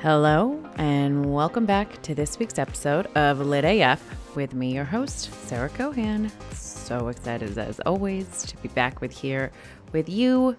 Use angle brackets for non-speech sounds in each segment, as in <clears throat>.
Hello, and welcome back to this week's episode of Lit AF with me, your host, Sarah Cohan. So excited as always to be back with here with you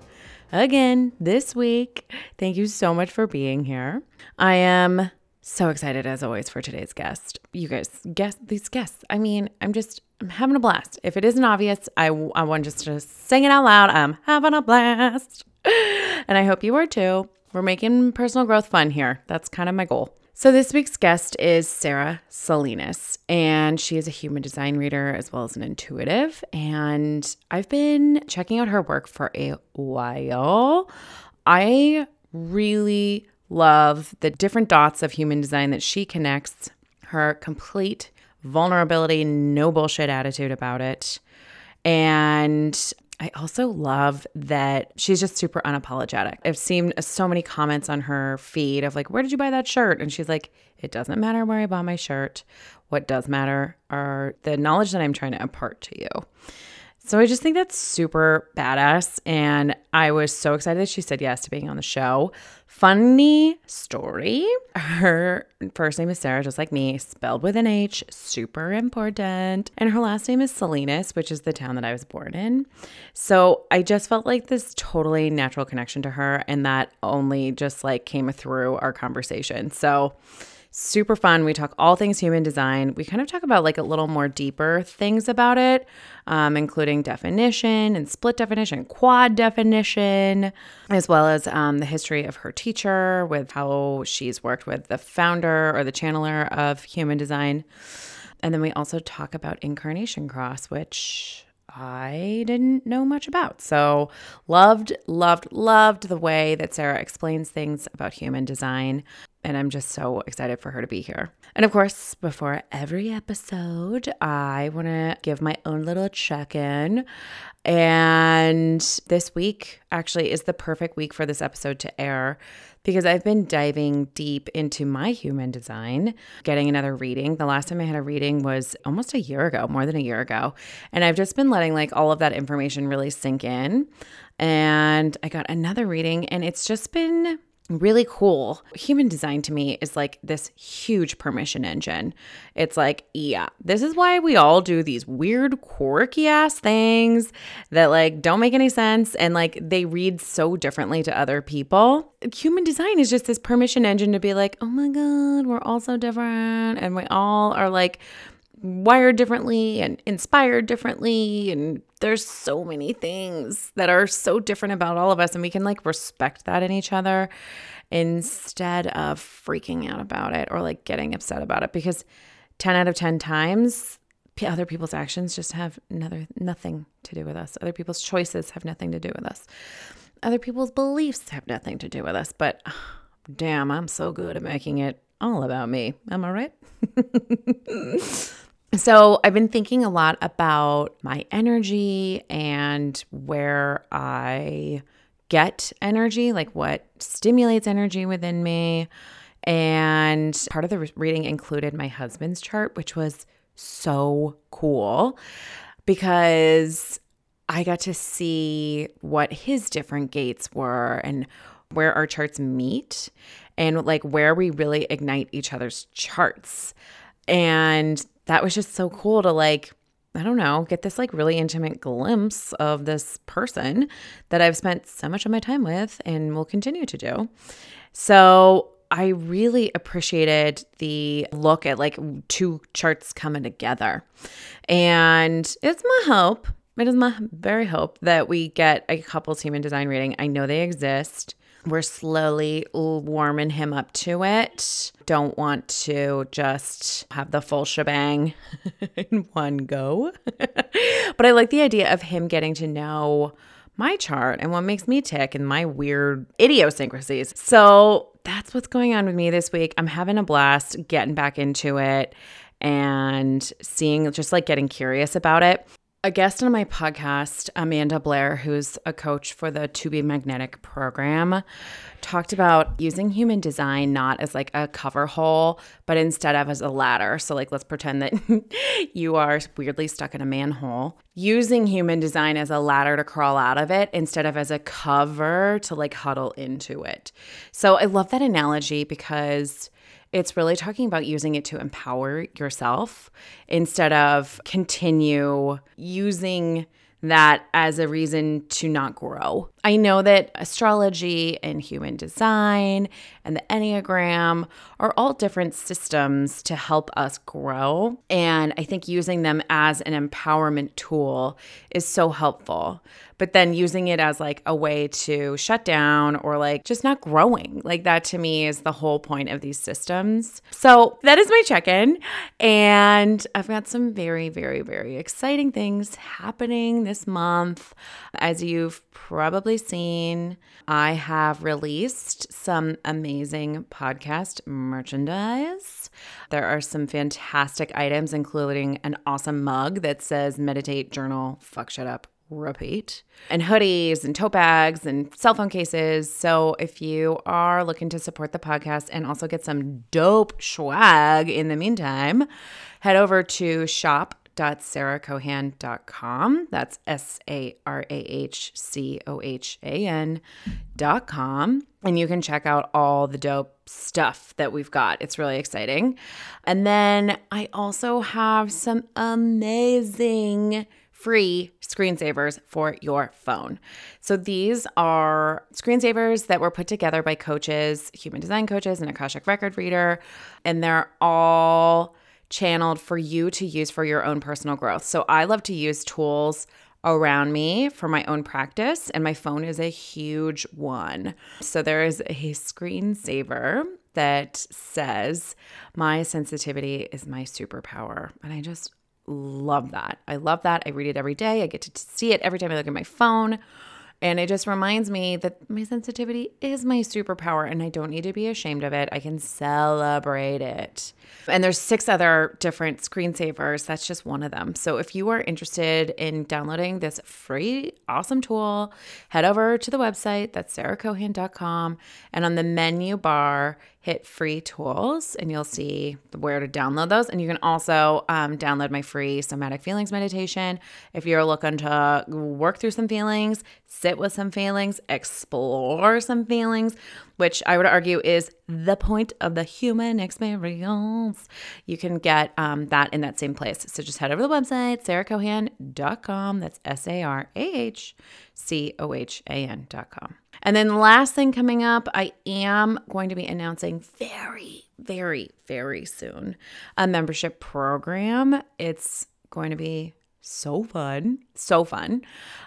again this week. Thank you so much for being here. I am so excited as always for today's guest. You guys, guess these guests. I mean, I'm just I'm having a blast. If it isn't obvious, I I want just to sing it out loud. I'm having a blast, <laughs> and I hope you are too. We're making personal growth fun here. That's kind of my goal. So, this week's guest is Sarah Salinas, and she is a human design reader as well as an intuitive. And I've been checking out her work for a while. I really love the different dots of human design that she connects, her complete vulnerability, no bullshit attitude about it. And I also love that she's just super unapologetic. I've seen so many comments on her feed of like, where did you buy that shirt? And she's like, it doesn't matter where I bought my shirt. What does matter are the knowledge that I'm trying to impart to you. So I just think that's super badass. And I was so excited that she said yes to being on the show. Funny story. Her first name is Sarah, just like me, spelled with an H, super important. And her last name is Salinas, which is the town that I was born in. So I just felt like this totally natural connection to her. And that only just like came through our conversation. So super fun. We talk all things human design. We kind of talk about like a little more deeper things about it, um, including definition and split definition, quad definition, as well as um, the history of her teacher with how she's worked with the founder or the channeler of human design. And then we also talk about incarnation cross, which I didn't know much about. So, loved, loved, loved the way that Sarah explains things about human design. And I'm just so excited for her to be here. And of course, before every episode, I want to give my own little check in. And this week actually is the perfect week for this episode to air because I've been diving deep into my human design, getting another reading. The last time I had a reading was almost a year ago, more than a year ago. And I've just been letting like all of that information really sink in. And I got another reading, and it's just been really cool. Human design to me is like this huge permission engine. It's like, yeah, this is why we all do these weird, quirky ass things that like don't make any sense and like they read so differently to other people. Human design is just this permission engine to be like, oh my God, we're all so different. And we all are like, wired differently and inspired differently and there's so many things that are so different about all of us and we can like respect that in each other instead of freaking out about it or like getting upset about it because 10 out of 10 times other people's actions just have another nothing to do with us. Other people's choices have nothing to do with us. Other people's beliefs have nothing to do with us. But damn i'm so good at making it all about me. Am i right <laughs> So, I've been thinking a lot about my energy and where I get energy, like what stimulates energy within me. And part of the reading included my husband's chart, which was so cool because I got to see what his different gates were and where our charts meet and like where we really ignite each other's charts. And that was just so cool to like I don't know, get this like really intimate glimpse of this person that I've spent so much of my time with and will continue to do. So I really appreciated the look at like two charts coming together. And it's my hope, it is my very hope that we get a couples human design reading. I know they exist. We're slowly warming him up to it. Don't want to just have the full shebang <laughs> in one go. <laughs> but I like the idea of him getting to know my chart and what makes me tick and my weird idiosyncrasies. So that's what's going on with me this week. I'm having a blast getting back into it and seeing, just like getting curious about it. A guest on my podcast, Amanda Blair, who's a coach for the To Be Magnetic program, talked about using human design not as like a cover hole, but instead of as a ladder. So, like, let's pretend that <laughs> you are weirdly stuck in a manhole. Using human design as a ladder to crawl out of it instead of as a cover to like huddle into it. So, I love that analogy because it's really talking about using it to empower yourself instead of continue using that as a reason to not grow. I know that astrology and human design and the Enneagram are all different systems to help us grow. And I think using them as an empowerment tool is so helpful but then using it as like a way to shut down or like just not growing. Like that to me is the whole point of these systems. So that is my check in. And I've got some very, very, very exciting things happening this month. As you've probably seen, I have released some amazing podcast merchandise. There are some fantastic items, including an awesome mug that says meditate, journal, fuck shut up, repeat and hoodies and tote bags and cell phone cases. So if you are looking to support the podcast and also get some dope swag in the meantime, head over to shop.sarahcohan.com. That's S A R A H C O H A N.com. And you can check out all the dope stuff that we've got. It's really exciting. And then I also have some amazing free screensavers for your phone. So these are screensavers that were put together by coaches, human design coaches, and Akashic record reader, and they're all channeled for you to use for your own personal growth. So I love to use tools around me for my own practice, and my phone is a huge one. So there is a screensaver that says, My sensitivity is my superpower. And I just love that. I love that. I read it every day. I get to see it every time I look at my phone. And it just reminds me that my sensitivity is my superpower and I don't need to be ashamed of it. I can celebrate it. And there's six other different screensavers. That's just one of them. So if you are interested in downloading this free awesome tool, head over to the website that's sarahcohan.com and on the menu bar hit free tools and you'll see where to download those. And you can also um, download my free somatic feelings meditation if you're looking to work through some feelings, sit with some feelings, explore some feelings, which I would argue is the point of the human experience. You can get um, that in that same place. So just head over to the website, sarahcohan.com. That's S A R A H C O H A N.com. And then the last thing coming up, I am going to be announcing very, very, very soon a membership program. It's going to be so fun, so fun.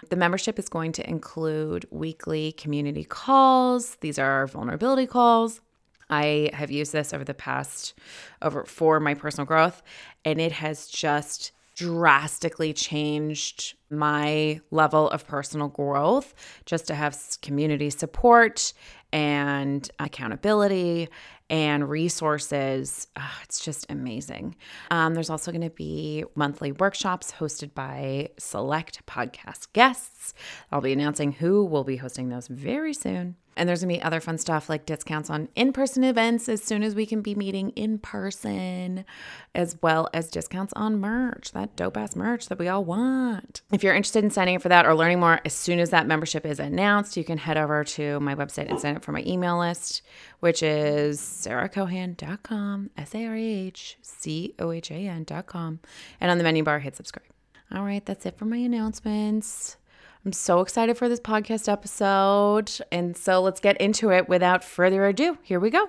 The membership is going to include weekly community calls. These are vulnerability calls. I have used this over the past over for my personal growth and it has just drastically changed my level of personal growth just to have community support and accountability and resources. Oh, it's just amazing. Um, there's also going to be monthly workshops hosted by select podcast guests. I'll be announcing who will be hosting those very soon. And there's gonna be other fun stuff like discounts on in person events as soon as we can be meeting in person, as well as discounts on merch, that dope ass merch that we all want. If you're interested in signing up for that or learning more, as soon as that membership is announced, you can head over to my website and sign up for my email list, which is sarahcohan.com, S A R A H C O H A N.com. And on the menu bar, hit subscribe. All right, that's it for my announcements. I'm so excited for this podcast episode. And so let's get into it without further ado. Here we go.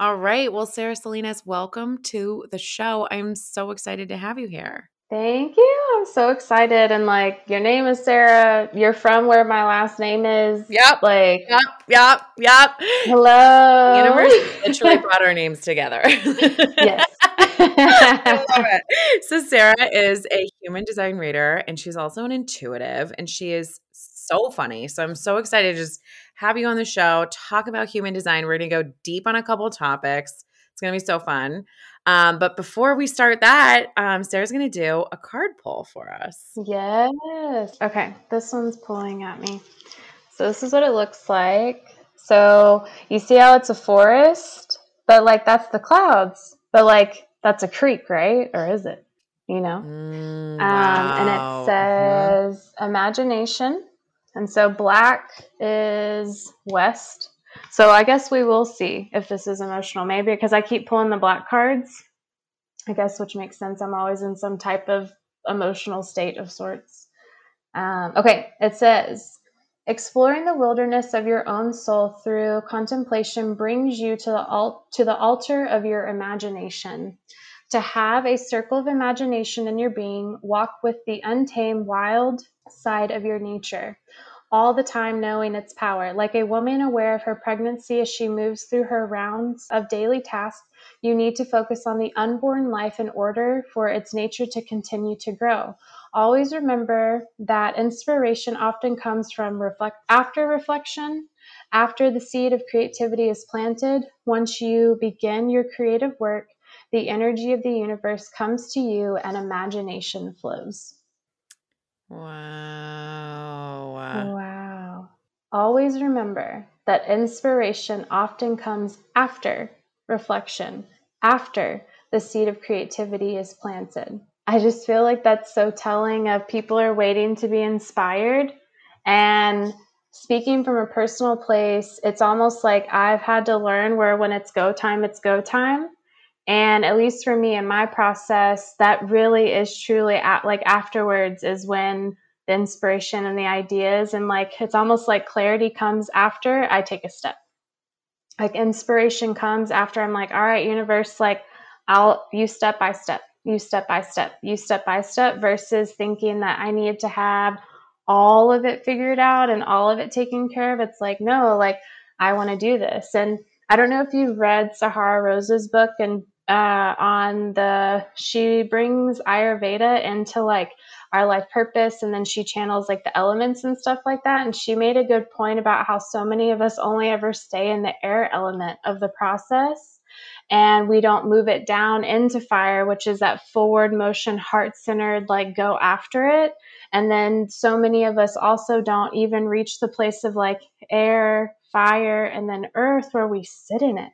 All right. Well, Sarah Salinas, welcome to the show. I'm so excited to have you here. Thank you. I'm so excited. And like, your name is Sarah. You're from where my last name is. Yep. Like, yep, yep, yep. Hello. Universe literally brought our names together. yes. <laughs> I love it. So Sarah is a human design reader and she's also an intuitive and she is so funny. So I'm so excited to just have you on the show, talk about human design. We're going to go deep on a couple topics. It's going to be so fun. Um, but before we start that, um, Sarah's going to do a card pull for us. Yes. Okay, this one's pulling at me. So this is what it looks like. So you see how it's a forest, but like that's the clouds, but like that's a creek, right? Or is it? You know? Mm, Um, and it says imagination. And so black is west. So I guess we will see if this is emotional. Maybe because I keep pulling the black cards. I guess which makes sense. I'm always in some type of emotional state of sorts. Um, okay, it says exploring the wilderness of your own soul through contemplation brings you to the al- to the altar of your imagination. To have a circle of imagination in your being, walk with the untamed, wild side of your nature, all the time knowing its power. Like a woman aware of her pregnancy as she moves through her rounds of daily tasks, you need to focus on the unborn life in order for its nature to continue to grow. Always remember that inspiration often comes from reflect after reflection, after the seed of creativity is planted. Once you begin your creative work, the energy of the universe comes to you and imagination flows. Wow. Wow. Always remember that inspiration often comes after reflection, after the seed of creativity is planted. I just feel like that's so telling of people are waiting to be inspired and speaking from a personal place, it's almost like I've had to learn where when it's go time, it's go time. And at least for me in my process, that really is truly at like afterwards is when the inspiration and the ideas and like it's almost like clarity comes after I take a step. Like inspiration comes after I'm like, all right, universe, like I'll you step by step, you step by step, you step by step, versus thinking that I need to have all of it figured out and all of it taken care of. It's like, no, like I want to do this. And I don't know if you've read Sahara Rose's book and uh, on the she brings Ayurveda into like our life purpose and then she channels like the elements and stuff like that. And she made a good point about how so many of us only ever stay in the air element of the process and we don't move it down into fire, which is that forward motion, heart centered, like go after it. And then so many of us also don't even reach the place of like air, fire, and then earth where we sit in it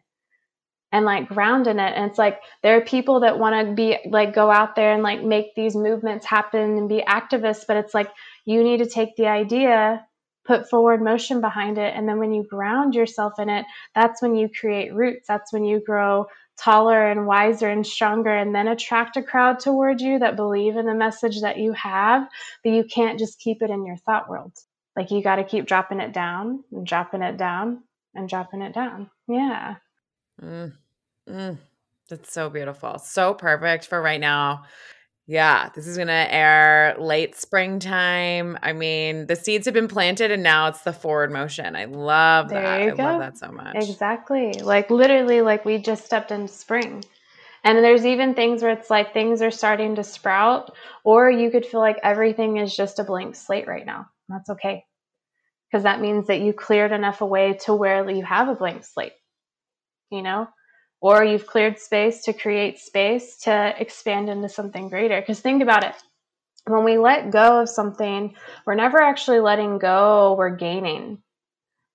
and like ground in it. And it's like there are people that want to be like go out there and like make these movements happen and be activists, but it's like you need to take the idea, put forward motion behind it, and then when you ground yourself in it, that's when you create roots. That's when you grow taller and wiser and stronger and then attract a crowd toward you that believe in the message that you have, but you can't just keep it in your thought world. Like you got to keep dropping it down and dropping it down and dropping it down. Yeah. Mm, mm. That's so beautiful. So perfect for right now. Yeah, this is going to air late springtime. I mean, the seeds have been planted and now it's the forward motion. I love There that. I go. love that so much. Exactly. Like literally, like we just stepped into spring. And there's even things where it's like things are starting to sprout, or you could feel like everything is just a blank slate right now. That's okay. Because that means that you cleared enough away to where you have a blank slate, you know? Or you've cleared space to create space to expand into something greater. Because think about it when we let go of something, we're never actually letting go, we're gaining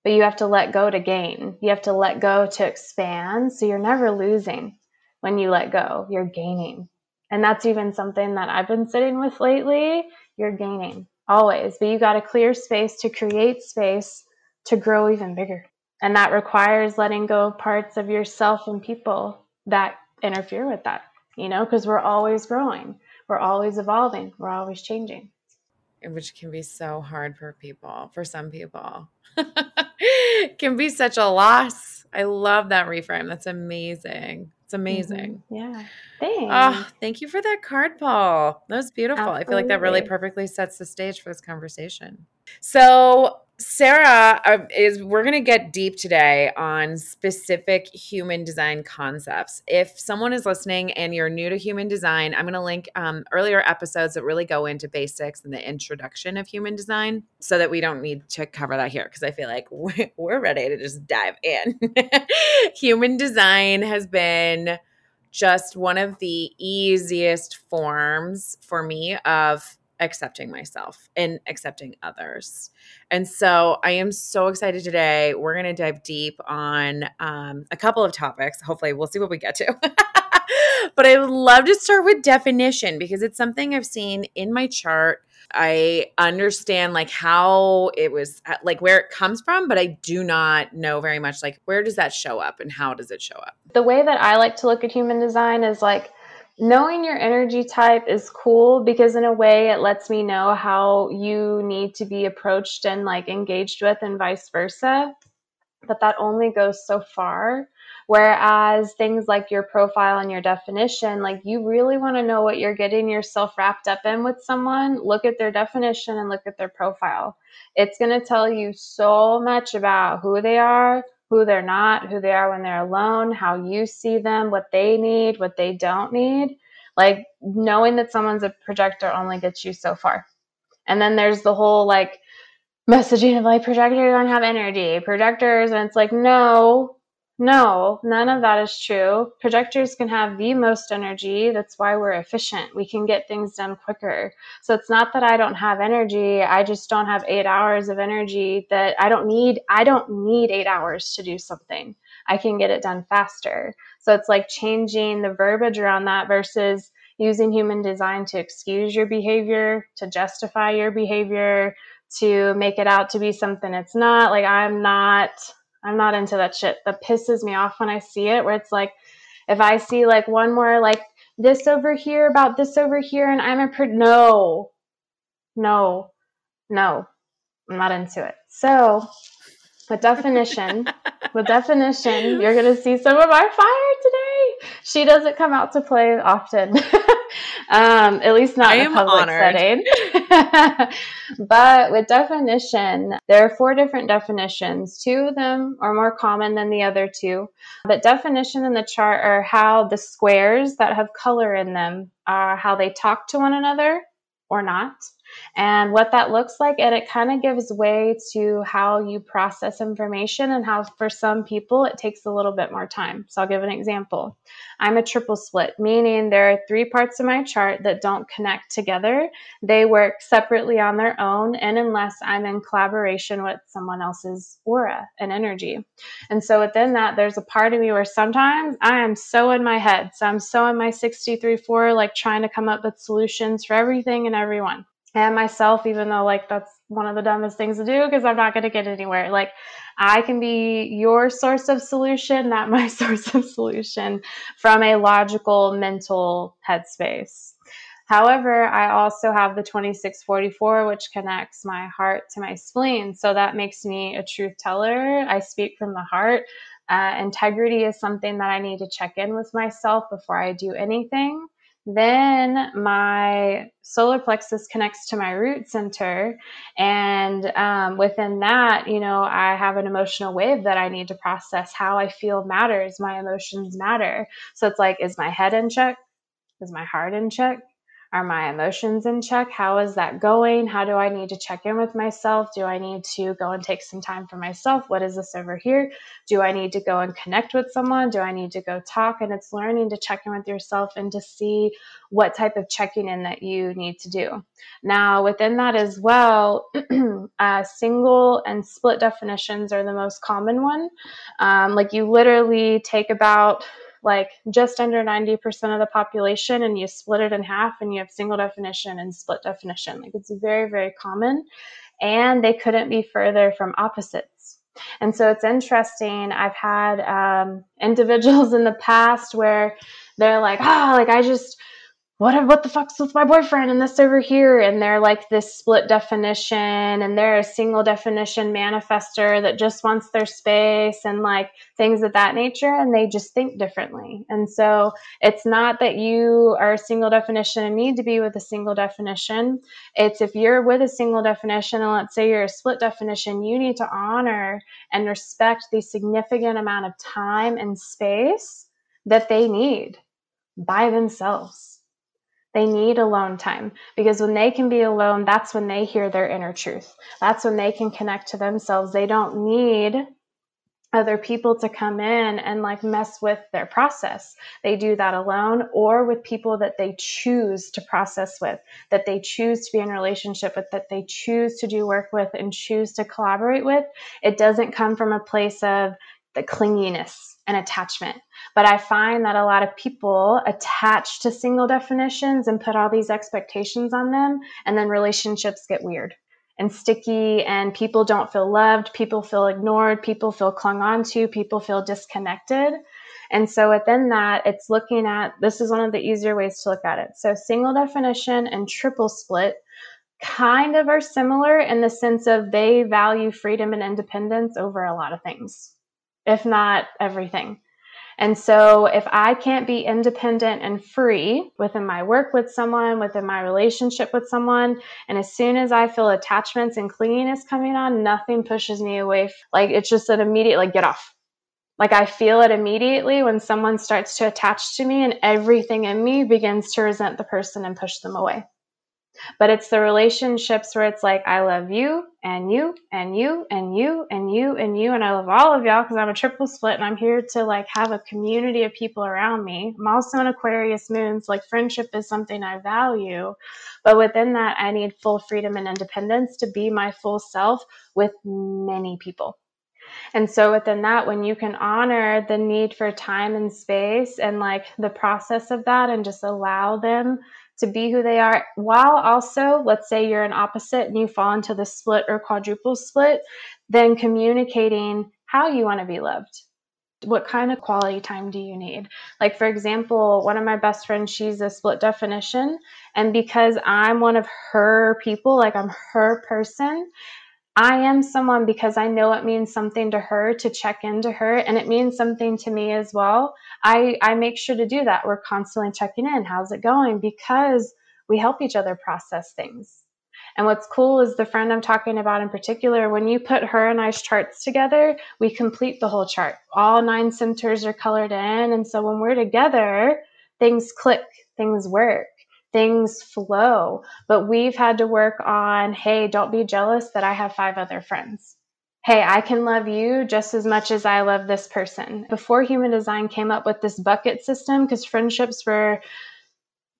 but you have to let go to gain. You have to let go to expand. So you're never losing when you let go, you're gaining. And that's even something that I've been sitting with lately. You're gaining always, but you got to clear space to create space to grow even bigger. And that requires letting go of parts of yourself and people that interfere with that, you know, because we're always growing, we're always evolving, we're always changing. which can be so hard for people, for some people. <laughs> can be such a loss. I love that reframe. That's amazing. It's amazing. Mhm. Yeah. Thanks. Oh, thank you for that card, pull. That was beautiful. I feel like that really perfectly sets the stage for this conversation. So, Sarah uh, is we're going to get deep today on specific human design concepts. If someone is listening and you're new to human design, I'm going to link um, earlier episodes that really go into basics and the introduction of human design so that we don't need to cover that here because I feel like <laughs> we're ready to just dive in. <laughs> human design has been just one of the easiest forms for me of accepting myself and accepting others. And so I am so excited today. We're going to dive deep on um, a couple of topics. Hopefully, we'll see what we get to. <laughs> but I would love to start with definition because it's something I've seen in my chart. I understand like how it was uh, like where it comes from, but I do not know very much like where does that show up and how does it show up? The way that I like to look at human design is like knowing your energy type is cool because in a way it lets me know how you need to be approached and like engaged with and vice versa. But that only goes so far. Whereas things like your profile and your definition like you really want to know what you're getting yourself wrapped up in with someone look at their definition and look at their profile. It's going to tell you so much about who they are who they're not, who they are when they're alone, how you see them, what they need, what they don't need. Like knowing that someone's a projector only gets you so far. And then there's the whole like messaging of like projectors don't have energy, projectors, and it's like, no, no, none of that is true. Projectors can have the most energy. That's why we're efficient. We can get things done quicker. So it's not that I don't have energy. I just don't have eight hours of energy that I don't need. I don't need eight hours to do something. I can get it done faster. So it's like changing the verbiage around that versus using human design to excuse your behavior, to justify your behavior, to make it out to be something it's not. Like I'm not I'm not into that shit. That pisses me off when I see it, where it's like, if I see like one more like this over here about this over here, and I'm a per- no, no, no, I'm not into it. So, with definition, <laughs> with definition, you're gonna see some of our fire today. She doesn't come out to play often. <laughs> um, at least not I in a public honored. setting. <laughs> but with definition, there are four different definitions. Two of them are more common than the other two. But definition in the chart are how the squares that have color in them are how they talk to one another or not and what that looks like and it kind of gives way to how you process information and how for some people it takes a little bit more time. So i'll give an example. I'm a triple split meaning there are three parts of my chart that don't connect together. They work separately on their own and unless i'm in collaboration with someone else's aura and energy. And so within that there's a part of me where sometimes i am so in my head so i'm so in my 63 4 like trying to come up with solutions for everything and everyone and myself, even though like that's one of the dumbest things to do because I'm not going to get anywhere. Like I can be your source of solution, not <laughs> my source of solution from a logical mental headspace. However, I also have the 2644, which connects my heart to my spleen. So that makes me a truth teller. I speak from the heart. Uh, integrity is something that I need to check in with myself before I do anything. Then my solar plexus connects to my root center. And um, within that, you know, I have an emotional wave that I need to process. How I feel matters. My emotions matter. So it's like, is my head in check? Is my heart in check? Are my emotions in check? How is that going? How do I need to check in with myself? Do I need to go and take some time for myself? What is this over here? Do I need to go and connect with someone? Do I need to go talk? And it's learning to check in with yourself and to see what type of checking in that you need to do. Now, within that as well, <clears throat> uh, single and split definitions are the most common one. Um, like you literally take about like just under 90% of the population and you split it in half and you have single definition and split definition. Like it's very, very common. And they couldn't be further from opposites. And so it's interesting. I've had um, <laughs> individuals in the past where they're like, oh, like I just, what what the fuck's with my boyfriend and this over here? And they're like this split definition and they're a single definition manifester that just wants their space and like things of that nature. And they just think differently. And so it's not that you are a single definition and need to be with a single definition. It's if you're with a single definition and let's say you're a split definition you need to honor and respect the significant amount of time and space that they need by themselves they need alone time because when they can be alone, that's when they hear their inner truth. That's when they can connect to themselves. They don't need other people to come in and like mess with their process. They do that alone or with people that they choose to process with, that they choose to be in relationship with, that they choose to do work with and choose to collaborate with. It doesn't come from a place of the clinginess and attachment. But I find that a lot of people attach to single definitions and put all these expectations on them, and then relationships get weird and sticky and people don't feel loved, people feel ignored, people feel clung on to, people feel disconnected. And so within that, it's looking at this is one of the easier ways to look at it. So single definition and triple split kind of are similar in the sense of they value freedom and independence over a lot of things, if not everything. And so if I can't be independent and free within my work with someone, within my relationship with someone, and as soon as I feel attachments and clinginess coming on, nothing pushes me away. Like it's just an immediate, like, get off. Like I feel it immediately when someone starts to attach to me and everything in me begins to resent the person and push them away. But it's the relationships where it's like, I love you and you and you and you and you and you. And I love all of y'all because I'm a triple split and I'm here to like have a community of people around me. I'm also an Aquarius moon. So like friendship is something I value. But within that, I need full freedom and independence to be my full self with many people. And so within that, when you can honor the need for time and space and like the process of that and just allow them to be who they are while also let's say you're an opposite and you fall into the split or quadruple split then communicating how you want to be loved. What kind of quality time do you need? Like for example one of my best friends she's a split definition and because i'm one of her people like i'm her person I am someone because I know it means something to her to check into her and it means something to me as well. I, I make sure to do that. We're constantly checking in. How's it going? Because we help each other process things. And what's cool is the friend I'm talking about in particular, when you put her and I's charts together, we complete the whole chart. All nine centers are colored in. And so when we're together, things click, things work things flow. But we've had to work on hey, don't be jealous that I have five other friends. Hey, I can love you just as much as I love this person. Before human design came up with this bucket system, because friendships were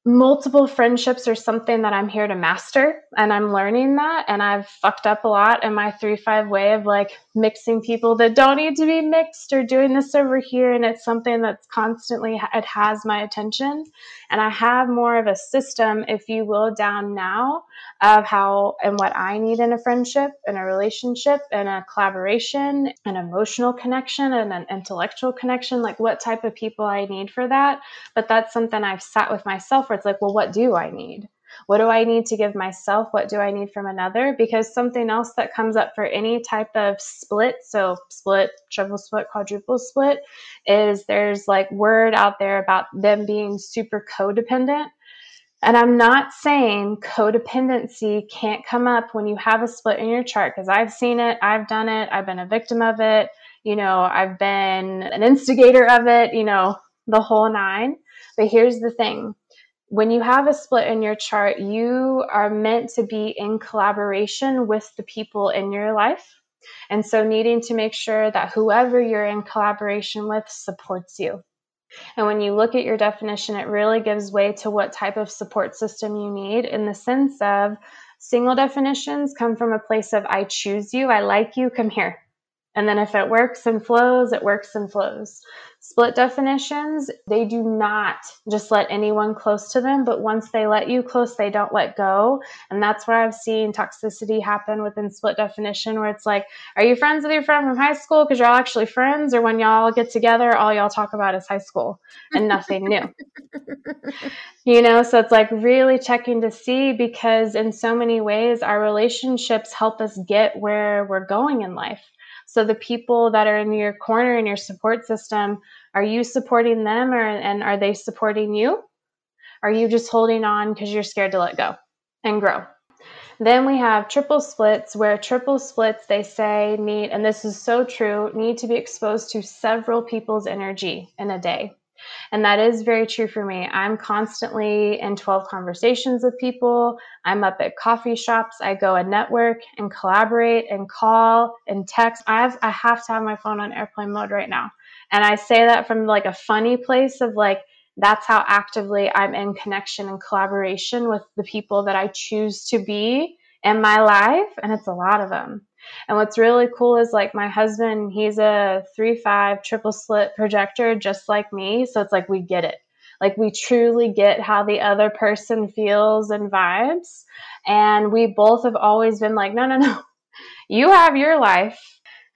multiple friendships are something that I'm here to master and I'm learning that and I've fucked up a lot in my 3-5 way of like mixing people that don't need to be mixed or doing this over here and it's something that's constantly it has my attention. And I have more of a system if you will down now of how and what I need in a friendship and a relationship and a collaboration an emotional connection and an intellectual connection like what type of people I need for that. But that's something I've sat with myself it's like, well, what do I need? What do I need to give myself? What do I need from another? Because something else that comes up for any type of split, so split, triple split, quadruple split, is there's like word out there about them being super codependent. And I'm not saying codependency can't come up when you have a split in your chart because I've seen it, I've done it, I've been a victim of it, you know, I've been an instigator of it, you know, the whole nine. But here's the thing when you have a split in your chart, you are meant to be in collaboration with the people in your life. And so, needing to make sure that whoever you're in collaboration with supports you. And when you look at your definition, it really gives way to what type of support system you need in the sense of single definitions come from a place of I choose you, I like you, come here. And then if it works and flows, it works and flows. Split definitions, they do not just let anyone close to them, but once they let you close, they don't let go. And that's where I've seen toxicity happen within split definition, where it's like, are you friends with your friend from high school because you're all actually friends? Or when y'all get together, all y'all talk about is high school and nothing new. <laughs> you know, so it's like really checking to see because in so many ways, our relationships help us get where we're going in life. So the people that are in your corner in your support system, are you supporting them or and are they supporting you? Are you just holding on because you're scared to let go and grow? Then we have triple splits, where triple splits, they say, need, and this is so true, need to be exposed to several people's energy in a day. And that is very true for me. I'm constantly in 12 conversations with people. I'm up at coffee shops. I go and network and collaborate and call and text. I have, I have to have my phone on airplane mode right now. And I say that from like a funny place of like, that's how actively I'm in connection and collaboration with the people that I choose to be in my life. And it's a lot of them. And what's really cool is like my husband, he's a three five triple split projector just like me. So it's like we get it. Like we truly get how the other person feels and vibes. And we both have always been like, no, no, no. <laughs> You have your life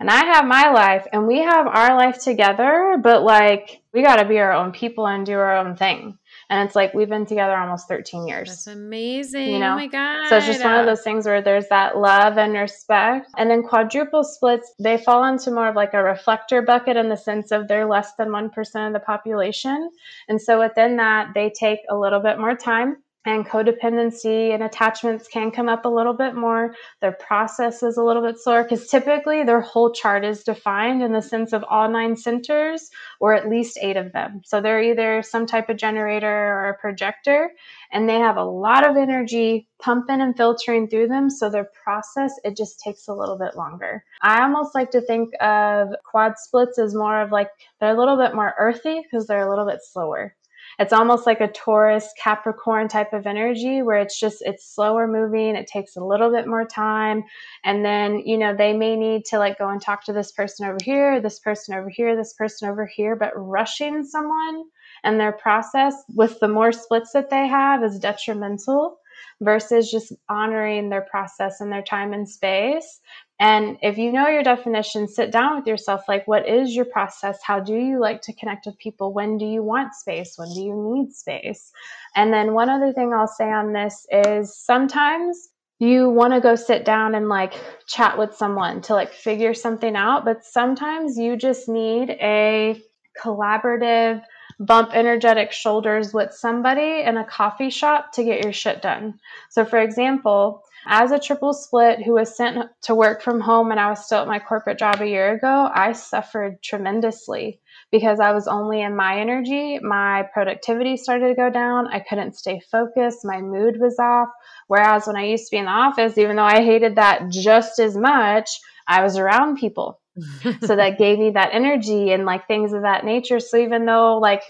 and I have my life and we have our life together, but like we got to be our own people and do our own thing. And it's like we've been together almost 13 years. That's amazing. You oh know? Oh my God. So it's just one of those things where there's that love and respect. And then quadruple splits, they fall into more of like a reflector bucket in the sense of they're less than 1% of the population. And so within that, they take a little bit more time and codependency and attachments can come up a little bit more. Their process is a little bit slower because typically their whole chart is defined in the sense of all nine centers or at least eight of them. So they're either some type of generator or a projector, and they have a lot of energy pumping and filtering through them. So their process, it just takes a little bit longer. I almost like to think of quad splits as more of like they're a little bit more earthy because they're a little bit slower it's almost like a Taurus Capricorn type of energy where it's just it's slower moving, it takes a little bit more time. And then, you know, they may need to like go and talk to this person over here, this person over here, this person over here, but rushing someone and their process with the more splits that they have is detrimental versus just honoring their process and their time and space. And if you know your definition, sit down with yourself like, what is your process? How do you like to connect with people? When do you want space? When do you need space? And then one other thing I'll say on this is sometimes you want to go sit down and like chat with someone to like figure something out, but sometimes you just need a collaborative, bump energetic shoulders with somebody in a coffee shop to get your shit done. So, for example, as a triple split who was sent to work from home and I was still at my corporate job a year ago, I suffered tremendously because I was only in my energy. My productivity started to go down. I couldn't stay focused. My mood was off. Whereas when I used to be in the office, even though I hated that just as much, I was around people. <laughs> so that gave me that energy and like things of that nature. So even though like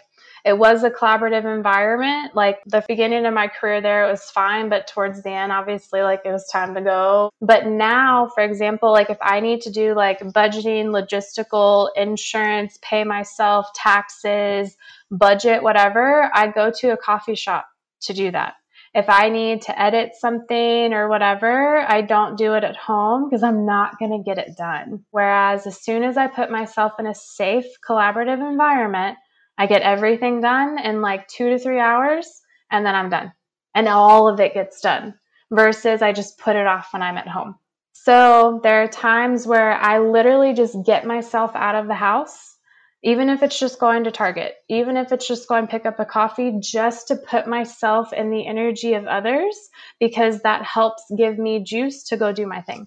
it was a collaborative environment, like the beginning of my career there, it was fine, but towards the end, obviously, like it was time to go. But now, for example, like if I need to do like budgeting, logistical, insurance, pay myself, taxes, budget, whatever, I go to a coffee shop to do that if I need to edit something or whatever, I don't do it at home because I'm not going to get it done. Whereas as soon as I put myself in a safe, collaborative environment, I get everything done in like two to three hours and then I'm done. And all of it gets done versus I just put it off when I'm at home. So there are times where I literally just get myself out of the house even if it's just going to Target, even if it's just going to pick up a coffee, just to put myself in the energy of others because that helps give me juice to go do my thing.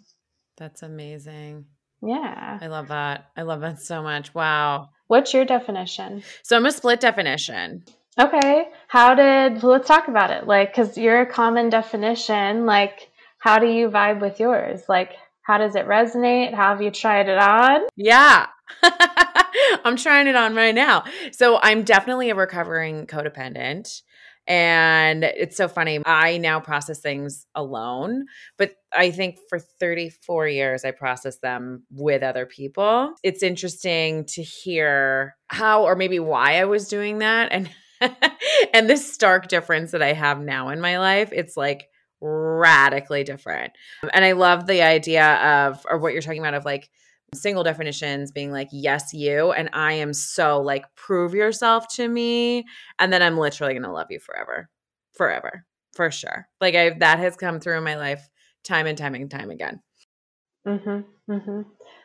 That's amazing. Yeah. I love that. I love that so much. Wow. What's your definition? So I'm a split definition. Okay. How did, let's talk about it. Like, because you're a common definition. Like, how do you vibe with yours? Like, how does it resonate? How have you tried it on? Yeah. <laughs> I'm trying it on right now. So I'm definitely a recovering codependent. And it's so funny. I now process things alone, but I think for 34 years, I processed them with other people. It's interesting to hear how, or maybe why I was doing that. And <laughs> and this stark difference that I have now in my life, it's like radically different. And I love the idea of, or what you're talking about of like single definitions being like, yes, you. And I am so like, prove yourself to me. And then I'm literally going to love you forever, forever, for sure. Like, I, that has come through in my life time and time and time again. Mm-hmm, mm-hmm.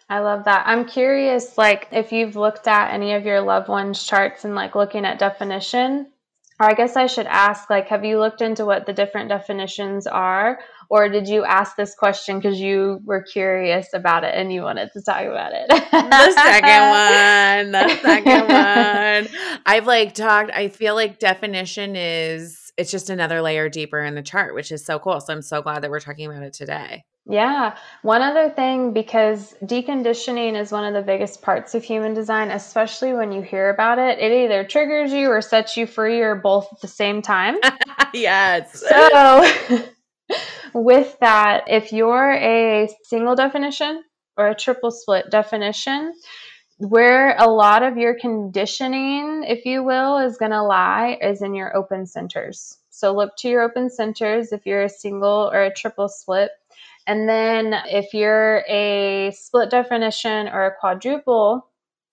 I love that. I'm curious, like, if you've looked at any of your loved ones' charts and like looking at definition, or I guess I should ask, like, have you looked into what the different definitions are? Or did you ask this question because you were curious about it and you wanted to talk about it? the second <laughs> one. The second one. I've like talked, I feel like definition is, it's just another layer deeper in the chart, which is so cool. So I'm so glad that we're talking about it today. Yeah. One other thing, because deconditioning is one of the biggest parts of human design, especially when you hear about it, it either triggers you or sets you free or both at the same time. <laughs> yes. So, <laughs> with that, if you're a single definition or a triple split definition, where a lot of your conditioning, if you will, is going to lie is in your open centers. So, look to your open centers if you're a single or a triple split and then if you're a split definition or a quadruple,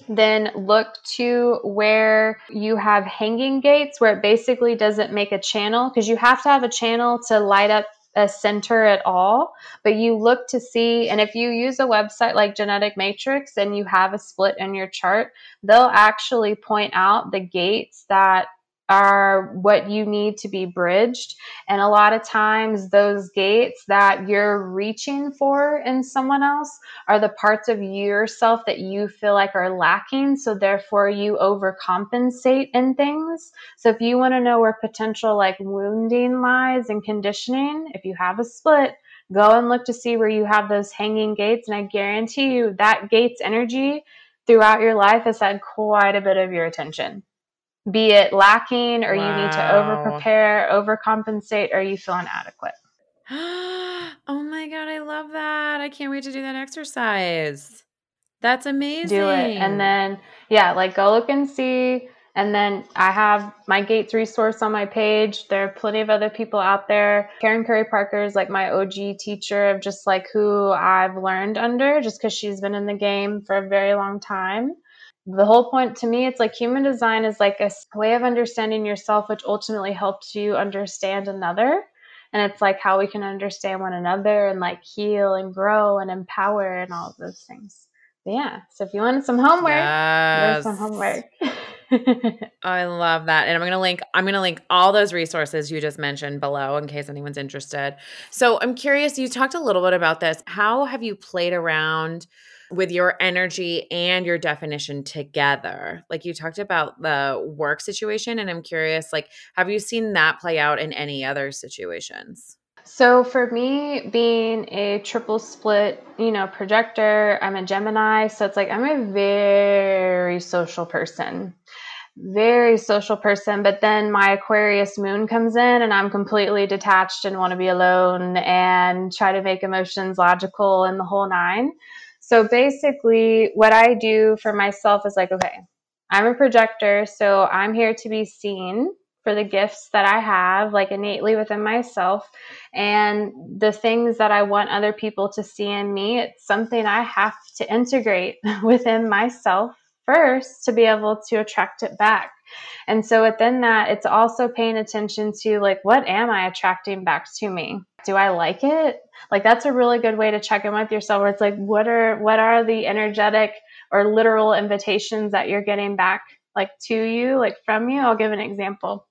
then look to where you have hanging gates where it basically doesn't make a channel because you have to have a channel to light up a center at all. But you look to see and if you use a website like genetic matrix and you have a split in your chart they'll actually point out the gates that are what you need to be bridged. And a lot of times, those gates that you're reaching for in someone else are the parts of yourself that you feel like are lacking. So, therefore, you overcompensate in things. So, if you want to know where potential like wounding lies and conditioning, if you have a split, go and look to see where you have those hanging gates. And I guarantee you that gate's energy throughout your life has had quite a bit of your attention be it lacking or wow. you need to over prepare, overcompensate, or you feel inadequate. <gasps> oh my God, I love that. I can't wait to do that exercise. That's amazing. Do it. And then, yeah, like go look and see. And then I have my Gates resource on my page. There are plenty of other people out there. Karen Curry Parker is like my OG teacher of just like who I've learned under, just because she's been in the game for a very long time the whole point to me it's like human design is like a way of understanding yourself which ultimately helps you understand another and it's like how we can understand one another and like heal and grow and empower and all of those things but yeah so if you wanted some homework yes. there's some homework <laughs> I love that. And I'm going to link I'm going to link all those resources you just mentioned below in case anyone's interested. So, I'm curious you talked a little bit about this. How have you played around with your energy and your definition together. Like you talked about the work situation and I'm curious like have you seen that play out in any other situations? So for me being a triple split, you know, projector, I'm a Gemini, so it's like I'm a very social person. Very social person, but then my Aquarius moon comes in and I'm completely detached and want to be alone and try to make emotions logical and the whole nine. So basically, what I do for myself is like, okay, I'm a projector, so I'm here to be seen for the gifts that I have, like innately within myself, and the things that I want other people to see in me. It's something I have to integrate <laughs> within myself first to be able to attract it back. And so within that, it's also paying attention to like, what am I attracting back to me? Do I like it? Like that's a really good way to check in with yourself where it's like, what are what are the energetic or literal invitations that you're getting back like to you, like from you? I'll give an example.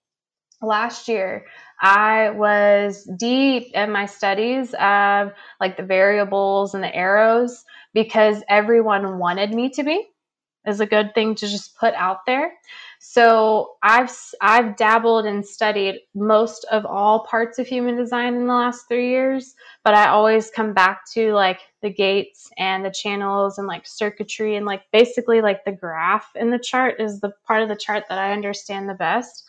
Last year, I was deep in my studies of like the variables and the arrows because everyone wanted me to be is a good thing to just put out there. So I've I've dabbled and studied most of all parts of human design in the last 3 years, but I always come back to like the gates and the channels and like circuitry and like basically like the graph in the chart is the part of the chart that I understand the best.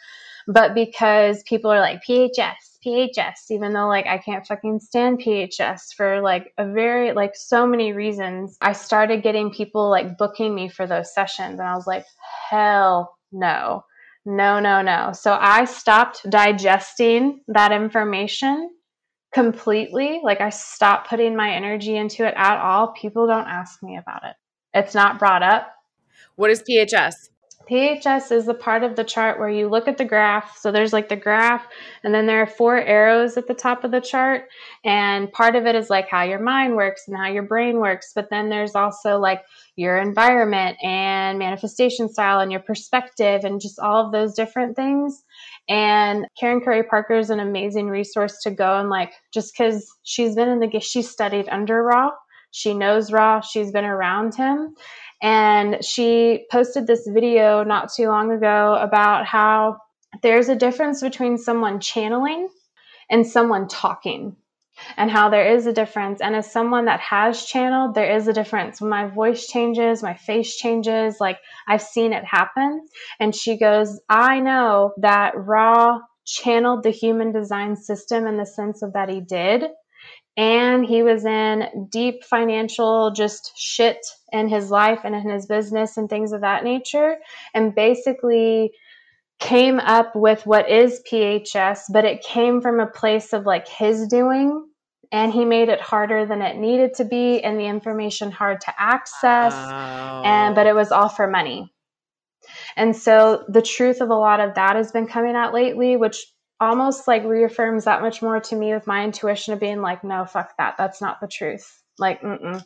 But because people are like PHS, PHS, even though like I can't fucking stand PHS for like a very like so many reasons, I started getting people like booking me for those sessions and I was like, hell no, no, no, no. So I stopped digesting that information completely. Like I stopped putting my energy into it at all. People don't ask me about it. It's not brought up. What is PHS? PHS is the part of the chart where you look at the graph. So there's like the graph, and then there are four arrows at the top of the chart. And part of it is like how your mind works and how your brain works. But then there's also like your environment and manifestation style and your perspective and just all of those different things. And Karen Curry Parker is an amazing resource to go and like just because she's been in the she studied under Ra, she knows Ra, she's been around him. And she posted this video not too long ago about how there's a difference between someone channeling and someone talking, and how there is a difference. And as someone that has channeled, there is a difference. When my voice changes, my face changes, like I've seen it happen. And she goes, I know that Ra channeled the human design system in the sense of that he did and he was in deep financial just shit in his life and in his business and things of that nature and basically came up with what is PHS but it came from a place of like his doing and he made it harder than it needed to be and the information hard to access oh. and but it was all for money and so the truth of a lot of that has been coming out lately which almost like reaffirms that much more to me with my intuition of being like, no, fuck that. That's not the truth. Like, mm-mm.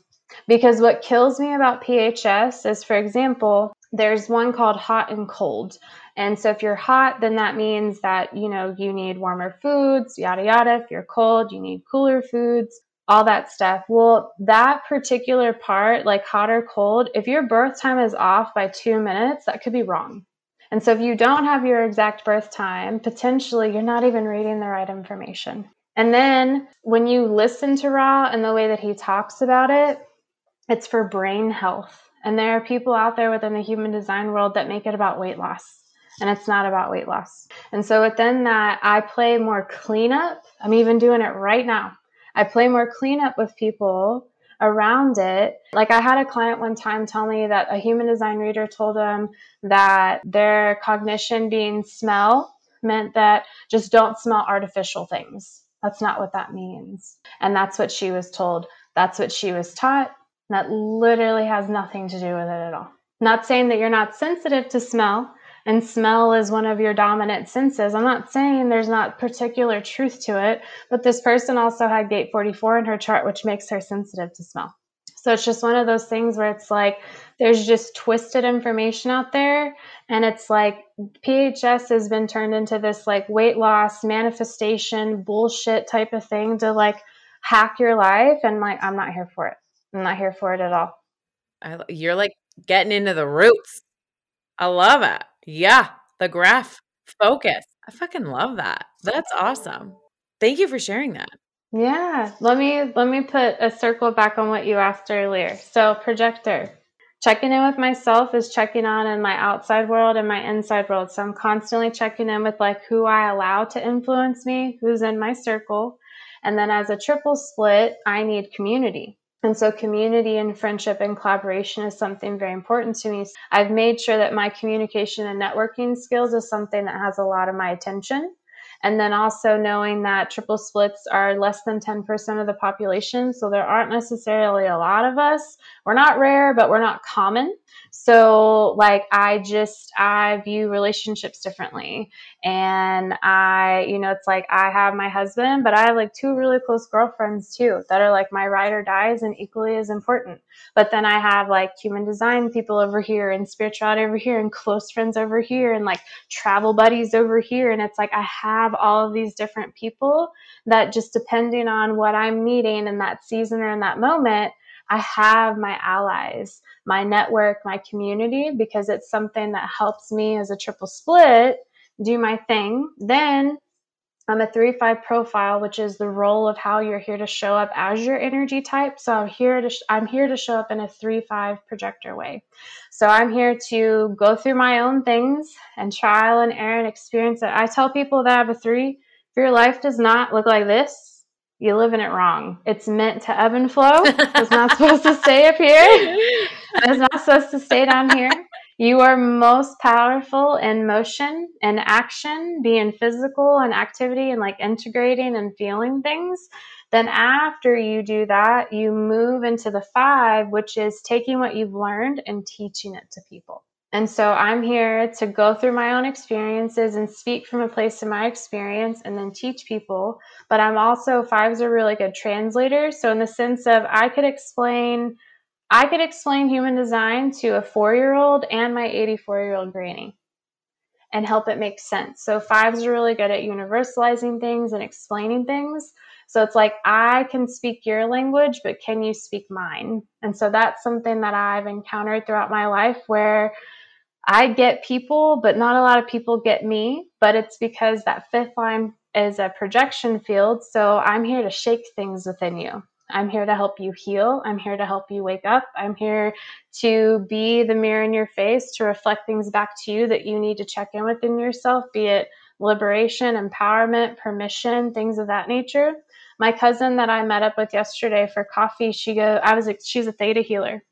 Because what kills me about PHS is, for example, there's one called hot and cold. And so if you're hot, then that means that, you know, you need warmer foods, yada, yada. If you're cold, you need cooler foods, all that stuff. Well, that particular part, like hot or cold, if your birth time is off by two minutes, that could be wrong. And so if you don't have your exact birth time, potentially you're not even reading the right information. And then when you listen to Ra and the way that he talks about it, it's for brain health. And there are people out there within the human design world that make it about weight loss. And it's not about weight loss. And so within that, I play more cleanup. I'm even doing it right now. I play more cleanup with people around it. Like I had a client one time tell me that a human design reader told them that their cognition being smell meant that just don't smell artificial things. That's not what that means. And that's what she was told. That's what she was taught. That literally has nothing to do with it at all. Not saying that you're not sensitive to smell, and smell is one of your dominant senses. I'm not saying there's not particular truth to it, but this person also had gate 44 in her chart, which makes her sensitive to smell. So it's just one of those things where it's like there's just twisted information out there. And it's like PHS has been turned into this like weight loss manifestation bullshit type of thing to like hack your life. And like, I'm not here for it. I'm not here for it at all. I, you're like getting into the roots. I love it. Yeah, the graph focus. I fucking love that. That's awesome. Thank you for sharing that. Yeah, let me let me put a circle back on what you asked earlier. So, projector. Checking in with myself is checking on in my outside world and my inside world. So I'm constantly checking in with like who I allow to influence me, who's in my circle. And then as a triple split, I need community. And so, community and friendship and collaboration is something very important to me. I've made sure that my communication and networking skills is something that has a lot of my attention. And then also knowing that triple splits are less than 10% of the population. So there aren't necessarily a lot of us. We're not rare, but we're not common. So, like, I just, I view relationships differently. And I, you know, it's like I have my husband, but I have like two really close girlfriends too that are like my ride or dies and equally as important. But then I have like human design people over here and spirituality over here and close friends over here and like travel buddies over here. And it's like I have all of these different people that just depending on what I'm needing in that season or in that moment, I have my allies, my network, my community, because it's something that helps me as a triple split do my thing. Then I'm a 3 5 profile, which is the role of how you're here to show up as your energy type. So I'm here to sh- I'm here to show up in a 3 5 projector way. So I'm here to go through my own things and trial and error and experience it. I tell people that I have a 3 if your life does not look like this, you're living it wrong. It's meant to ebb and flow. It's not <laughs> supposed to stay up here. It's not supposed to stay down here. You are most powerful in motion and action, being physical and activity and like integrating and feeling things. Then, after you do that, you move into the five, which is taking what you've learned and teaching it to people. And so I'm here to go through my own experiences and speak from a place of my experience and then teach people. But I'm also, fives are really good translators. So, in the sense of I could explain. I could explain human design to a four year old and my 84 year old granny and help it make sense. So, fives are really good at universalizing things and explaining things. So it's like, I can speak your language, but can you speak mine? And so that's something that I've encountered throughout my life where I get people, but not a lot of people get me. But it's because that fifth line is a projection field. So I'm here to shake things within you. I'm here to help you heal. I'm here to help you wake up. I'm here to be the mirror in your face to reflect things back to you that you need to check in within yourself, be it liberation, empowerment, permission, things of that nature my cousin that I met up with yesterday for coffee, she go, I was, she's a theta healer.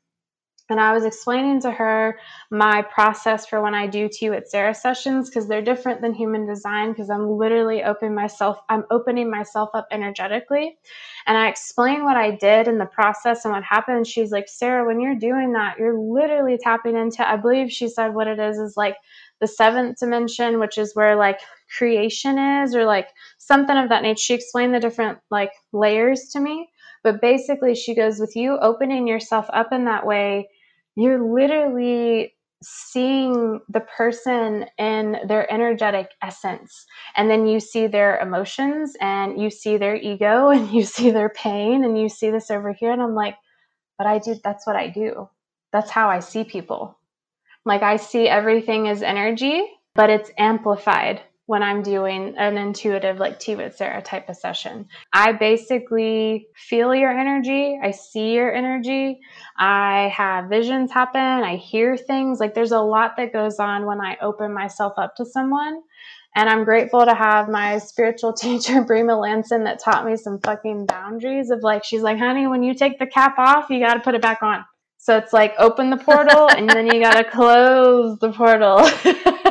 And I was explaining to her my process for when I do Tea with Sarah sessions because they're different than human design because I'm literally opening myself, I'm opening myself up energetically. And I explain what I did in the process and what happened. She's like, Sarah, when you're doing that, you're literally tapping into, I believe she said what it is is like the seventh dimension, which is where like creation is, or like something of that nature. She explained the different like layers to me. But basically, she goes, with you opening yourself up in that way, you're literally seeing the person in their energetic essence. And then you see their emotions and you see their ego <laughs> and you see their pain and you see this over here. And I'm like, but I do, that's what I do. That's how I see people. Like I see everything as energy, but it's amplified when I'm doing an intuitive, like Tea with Sarah type of session. I basically feel your energy. I see your energy. I have visions happen. I hear things. Like there's a lot that goes on when I open myself up to someone. And I'm grateful to have my spiritual <laughs> teacher, Brema Lanson, that taught me some fucking boundaries of like, she's like, honey, when you take the cap off, you got to put it back on. So it's like open the portal and then you got to <laughs> close the portal. <laughs>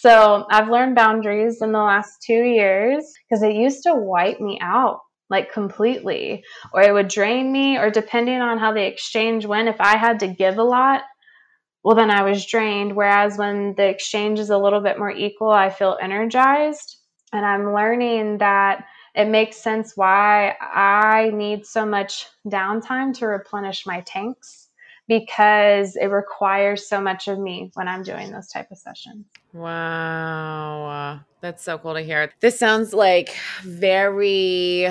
so I've learned boundaries in the last two years because it used to wipe me out like completely, or it would drain me, or depending on how the exchange went, if I had to give a lot, well, then I was drained. Whereas when the exchange is a little bit more equal, I feel energized. And I'm learning that it makes sense why I need so much downtime to replenish my tanks because it requires so much of me when I'm doing those type of sessions. Wow. That's so cool to hear. This sounds like very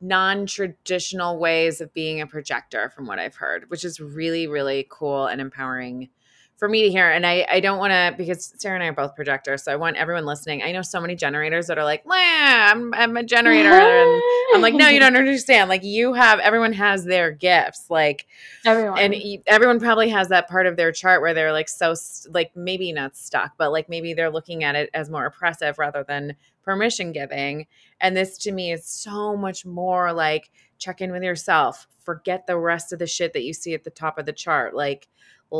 non-traditional ways of being a projector from what I've heard, which is really really cool and empowering for me to hear. And I, I don't want to, because Sarah and I are both projectors. So I want everyone listening. I know so many generators that are like, I'm, I'm a generator. and I'm like, no, you don't <laughs> understand. Like you have, everyone has their gifts. Like everyone. And everyone probably has that part of their chart where they're like, so like maybe not stuck, but like maybe they're looking at it as more oppressive rather than permission giving. And this to me is so much more like check in with yourself. Forget the rest of the shit that you see at the top of the chart. Like,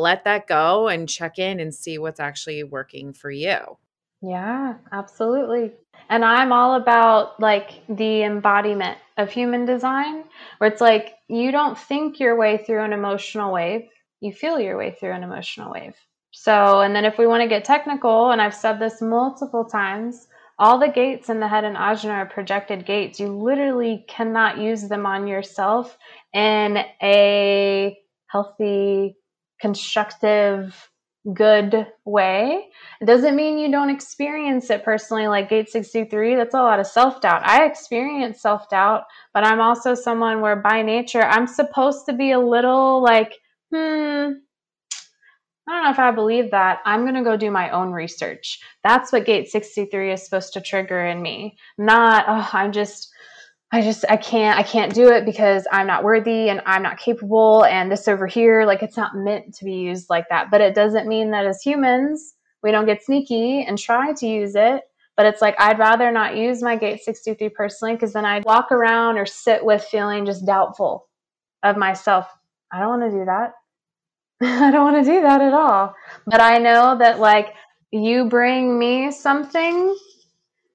let that go and check in and see what's actually working for you. Yeah, absolutely. And I'm all about like the embodiment of human design, where it's like you don't think your way through an emotional wave, you feel your way through an emotional wave. So, and then if we want to get technical, and I've said this multiple times, all the gates in the head and ajna are projected gates. You literally cannot use them on yourself in a healthy constructive, good way. It doesn't mean you don't experience it personally, like Gate 63. That's a lot of self doubt. I experience self doubt, but I'm also someone where by nature I'm supposed to be a little like, hmm, I don't know if I believe that. I'm going to go do my own research. That's what Gate 63 is supposed to trigger in me. Not, oh, I'm just I just I can't I can't do it because I'm not worthy and I'm not capable and this over here like it's not meant to be used like that. But it doesn't mean that as humans we don't get sneaky and try to use it. But it's like I'd rather not use my gate 63 personally because then I'd walk around or sit with feeling just doubtful of myself. I don't want to do that. <laughs> I don't want to do that at all. But I know that like you bring me something,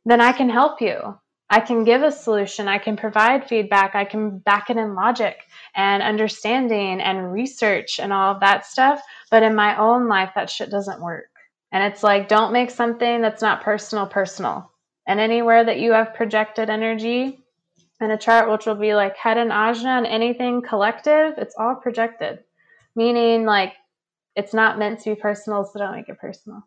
then I can help you I can give a solution, I can provide feedback, I can back it in logic and understanding and research and all of that stuff. But in my own life, that shit doesn't work. And it's like, don't make something that's not personal personal. And anywhere that you have projected energy in a chart, which will be like head and ajna and anything collective, it's all projected. Meaning, like, it's not meant to be personal, so don't make it personal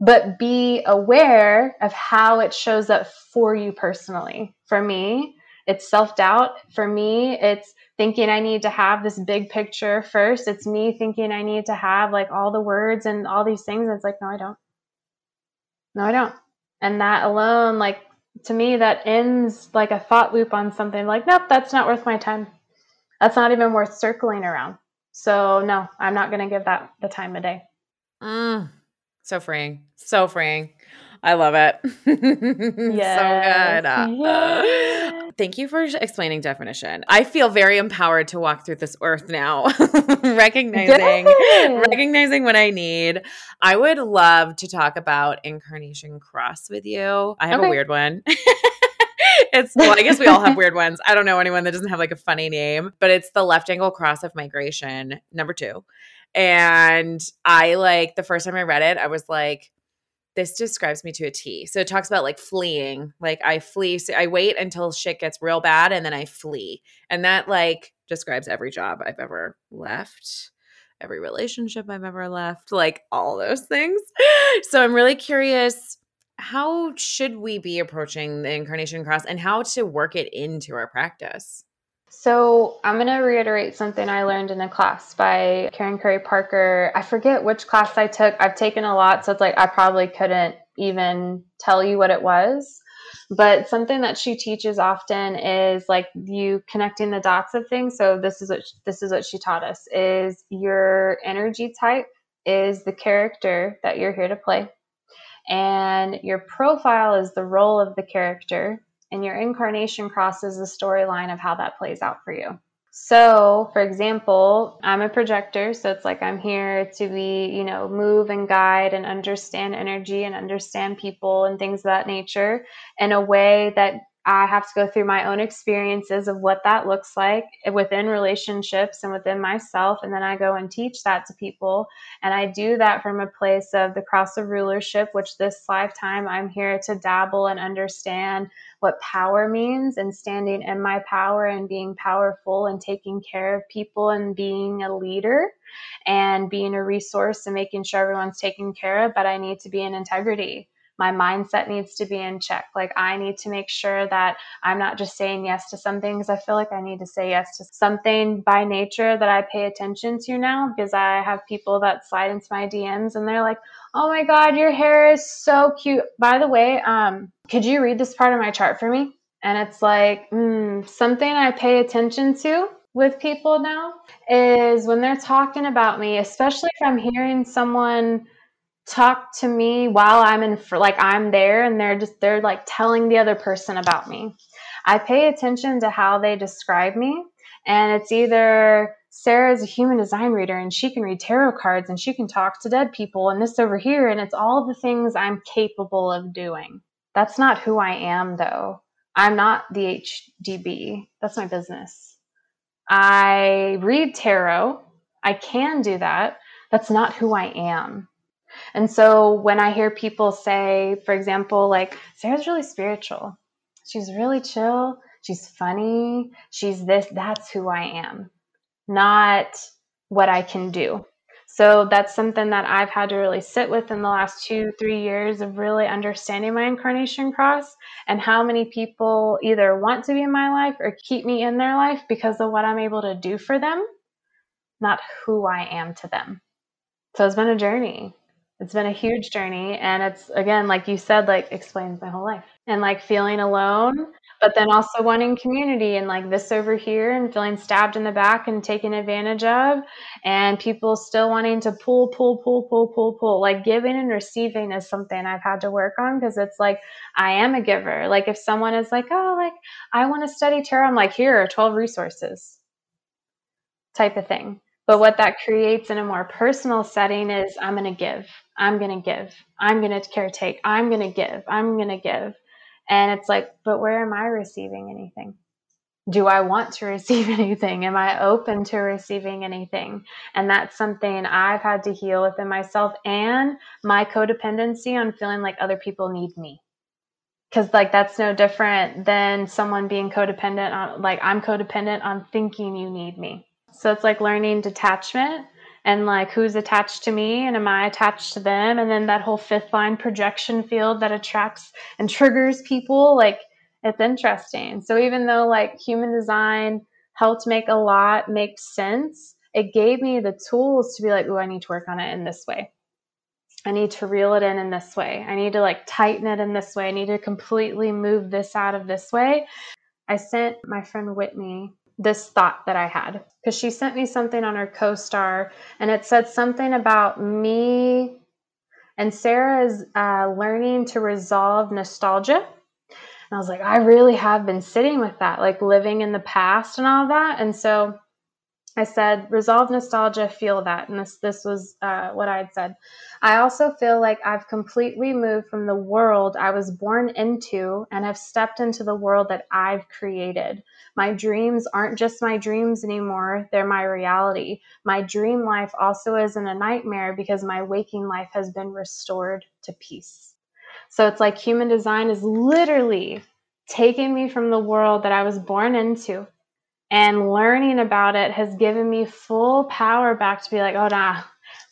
but be aware of how it shows up for you personally. For me, it's self doubt. For me, it's thinking I need to have this big picture first. It's me thinking I need to have like all the words and all these things. And it's like, no, I don't. No, I don't. And that alone, like to me, that ends like a thought loop on something like, nope, that's not worth my time. That's not even worth circling around. So, no, I'm not going to give that the time of day. Mm. So freeing. So freeing. I love it. <laughs> yes. so good. Yes. <laughs> <gasps> Thank you for explaining definition. I feel very empowered to walk through this earth now, <laughs> recognizing good. recognizing what I need. I would love to talk about incarnation cross with you. I have okay. a weird one. <laughs> it's well, I guess we all have <laughs> weird ones. I don't know anyone that doesn't have like a funny name, but it's the left angle cross of migration, number two. And I like the first time I read it, I was like, this describes me to a T. So it talks about like fleeing. Like I flee, so I wait until shit gets real bad and then I flee. And that like describes every job I've ever left, every relationship I've ever left, like all those things. So I'm really curious how should we be approaching the incarnation cross and how to work it into our practice? So, I'm going to reiterate something I learned in a class by Karen Curry Parker. I forget which class I took. I've taken a lot, so it's like I probably couldn't even tell you what it was. But something that she teaches often is like you connecting the dots of things. So this is what this is what she taught us is your energy type is the character that you're here to play. And your profile is the role of the character and your incarnation crosses the storyline of how that plays out for you. So, for example, I'm a projector, so it's like I'm here to be, you know, move and guide and understand energy and understand people and things of that nature in a way that I have to go through my own experiences of what that looks like within relationships and within myself. And then I go and teach that to people. And I do that from a place of the cross of rulership, which this lifetime I'm here to dabble and understand what power means and standing in my power and being powerful and taking care of people and being a leader and being a resource and making sure everyone's taken care of. But I need to be in integrity my mindset needs to be in check. Like I need to make sure that I'm not just saying yes to something because I feel like I need to say yes to something by nature that I pay attention to now because I have people that slide into my DMs and they're like, "Oh my god, your hair is so cute." By the way, um, could you read this part of my chart for me? And it's like mm, something I pay attention to with people now is when they're talking about me, especially if I'm hearing someone talk to me while I'm in for like I'm there and they're just they're like telling the other person about me. I pay attention to how they describe me and it's either Sarah's a human design reader and she can read tarot cards and she can talk to dead people and this over here and it's all the things I'm capable of doing. That's not who I am though. I'm not the HDB. That's my business. I read tarot. I can do that. That's not who I am. And so when I hear people say, for example, like, Sarah's really spiritual, she's really chill, she's funny, she's this, that's who I am, not what I can do. So that's something that I've had to really sit with in the last two, three years of really understanding my incarnation cross and how many people either want to be in my life or keep me in their life because of what I'm able to do for them, not who I am to them. So it's been a journey it's been a huge journey and it's again like you said like explains my whole life and like feeling alone but then also wanting community and like this over here and feeling stabbed in the back and taken advantage of and people still wanting to pull pull pull pull pull pull like giving and receiving is something i've had to work on because it's like i am a giver. Like if someone is like oh like i want to study tarot i'm like here are 12 resources type of thing but what that creates in a more personal setting is I'm going to give. I'm going to give. I'm going to caretake. I'm going to give. I'm going to give. And it's like, but where am I receiving anything? do I want to <laughs> receive anything? Am I open to receiving anything? And that's something I've had to heal within myself and my codependency on feeling like other people need me. Cause like that's no different than someone being codependent on like I'm codependent on thinking you need me. So it's like learning detachment and like who's attached to me and am I attached to them? And then that whole fifth line projection field that attracts and triggers people like it's interesting. So even though like human design helped make a lot make sense, it gave me the tools to be like, oh, I need to work on it in this way. I need to reel it in in this way. I need to like tighten it in this way. I need to completely move this out of this way. I sent my friend Whitney this thought that I had because she sent me something on her co-star and it said something about me and Sarah is uh, learning to resolve nostalgia and I was like, I really have been sitting with that, like living in the past and all that. And so I said, resolve nostalgia, feel that. And this, this was uh, what I had said. I also feel like I've completely moved from the world I was born into and have stepped into the world that I've created. My dreams aren't just my dreams anymore, they're my reality. My dream life also isn't a nightmare because my waking life has been restored to peace. So it's like human design is literally taking me from the world that I was born into and learning about it has given me full power back to be like, oh, nah,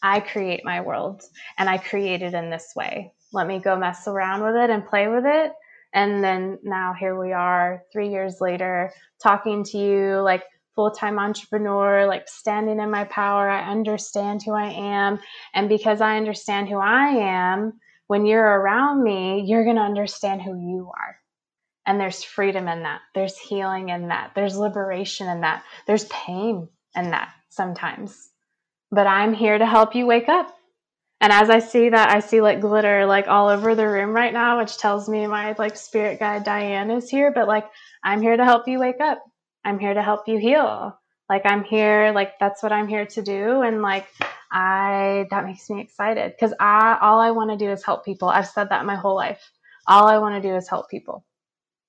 I create my world and I create it in this way. Let me go mess around with it and play with it. And then now here we are, three years later, talking to you like full time entrepreneur, like standing in my power. I understand who I am. And because I understand who I am, when you're around me, you're going to understand who you are. And there's freedom in that. There's healing in that. There's liberation in that. There's pain in that sometimes. But I'm here to help you wake up. And as I see that, I see like glitter like all over the room right now, which tells me my like spirit guide Diane is here. But like, I'm here to help you wake up. I'm here to help you heal. Like, I'm here, like, that's what I'm here to do. And like, I that makes me excited because I all I want to do is help people. I've said that my whole life. All I want to do is help people.